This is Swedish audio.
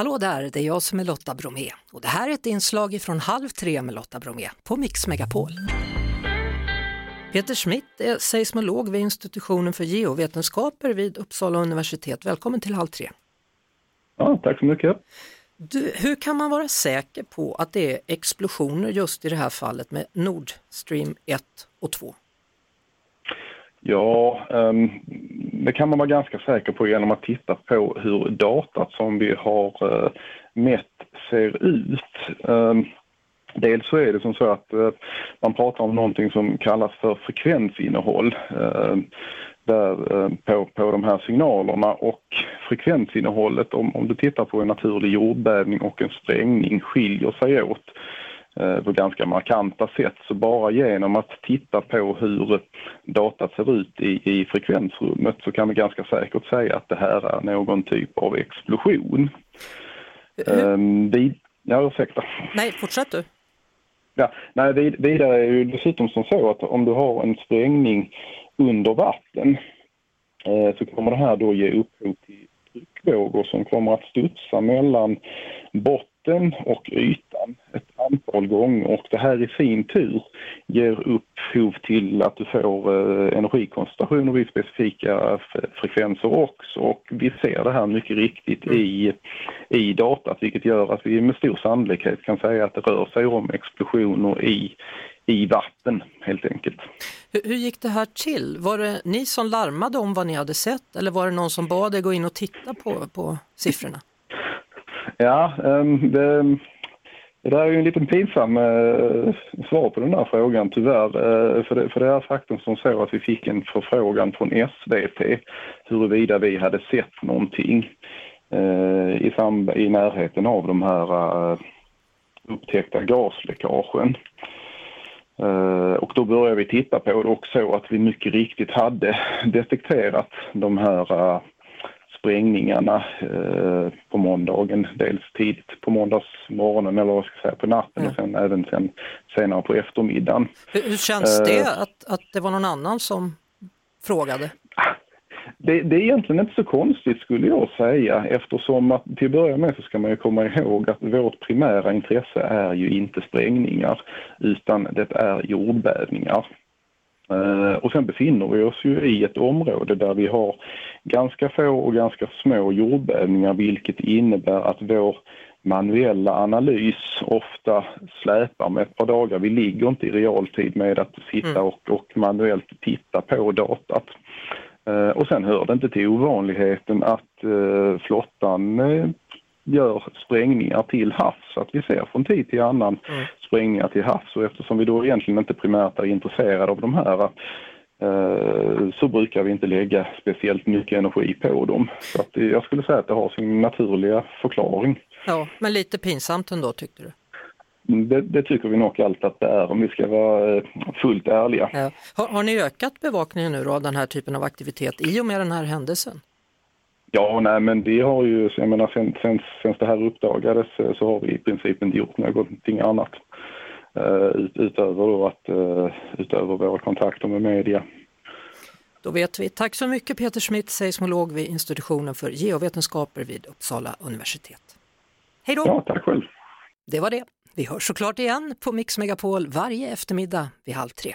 Hallå där, det är jag som är Lotta Bromé och det här är ett inslag från Halv tre med Lotta Bromé på Mix Megapol. Peter Schmidt är seismolog vid institutionen för geovetenskaper vid Uppsala universitet. Välkommen till Halv tre. Ja, tack så mycket. Du, hur kan man vara säker på att det är explosioner just i det här fallet med Nord Stream 1 och 2? Ja, um, det kan man vara ganska säker på genom att titta på hur datat som vi har eh, mätt ser ut. Eh, dels så är det som så att eh, man pratar om någonting som kallas för frekvensinnehåll. Där, eh, på, på de här signalerna och frekvensinnehållet om, om du tittar på en naturlig jordbävning och en sprängning skiljer sig åt eh, på ganska markanta sätt. Så bara genom att titta på hur datat ser ut i, i frekvensrummet så kan vi ganska säkert säga att det här är någon typ av explosion. Hur? Um, vid, ja, ursäkta. Nej, fortsätt du. Ja, nej, vid, vidare är ju dessutom som så att om du har en sprängning under vatten eh, så kommer det här då ge upphov till tryckvågor som kommer att studsa mellan botten och ytan ett antal gånger och det här i sin tur ger upphov till att du får eh, energikoncentrationer vid specifika frekvenser också och vi ser det här mycket riktigt i, i datat vilket gör att vi med stor sannolikhet kan säga att det rör sig om explosioner i, i vatten helt enkelt. Hur, hur gick det här till? Var det ni som larmade om vad ni hade sett eller var det någon som bad er gå in och titta på, på siffrorna? Ja, um, det, det där är ju en liten pinsam eh, svar på den där frågan tyvärr. Eh, för, det, för det är faktum som så att vi fick en förfrågan från SVT huruvida vi hade sett någonting eh, i, i närheten av de här eh, upptäckta gasläckagen. Eh, och då började vi titta på det och så att vi mycket riktigt hade detekterat de här eh, sprängningarna uh, på måndagen. Dels tidigt på måndagsmorgonen eller vad ska jag säga, på natten mm. och sen även sen, senare på eftermiddagen. Hur, hur känns det att, att det var någon annan som frågade? Det, det, är egentligen inte så konstigt skulle jag säga eftersom att till att börja med så ska man ju komma ihåg att vårt primära intresse är ju inte sprängningar utan det är jordbävningar. Uh, och sen befinner vi oss ju i ett område där vi har ganska få och ganska små jordbävningar vilket innebär att vår manuella analys ofta släpar med ett par dagar. Vi ligger inte i realtid med att sitta mm. och, och manuellt titta på datat. Eh, och sen hör det inte till ovanligheten att eh, flottan eh, gör sprängningar till havs, att vi ser från tid till annan mm. sprängningar till havs och eftersom vi då egentligen inte primärt är intresserade av de här så brukar vi inte lägga speciellt mycket energi på dem. Så att jag skulle säga att det har sin naturliga förklaring. Ja, men lite pinsamt ändå tyckte du? Det, det, tycker vi nog allt att det är om vi ska vara eh, fullt ärliga. Ja. Har, har, ni ökat bevakningen nu då av den här typen av aktivitet i och med den här händelsen? Ja, nej men vi har ju, jag menar sen, sen, sen det här uppdagades eh, så har vi i princip inte gjort någonting annat. Uh, utöver då att, uh, utöver våra kontakter med media. Då vet vi. Tack så mycket Peter Schmidt, seismolog vid institutionen för geovetenskaper vid Uppsala universitet. Hej då! Ja, tack själv. Det var det. Vi hörs såklart igen på Mix Megapol varje eftermiddag vid halv tre.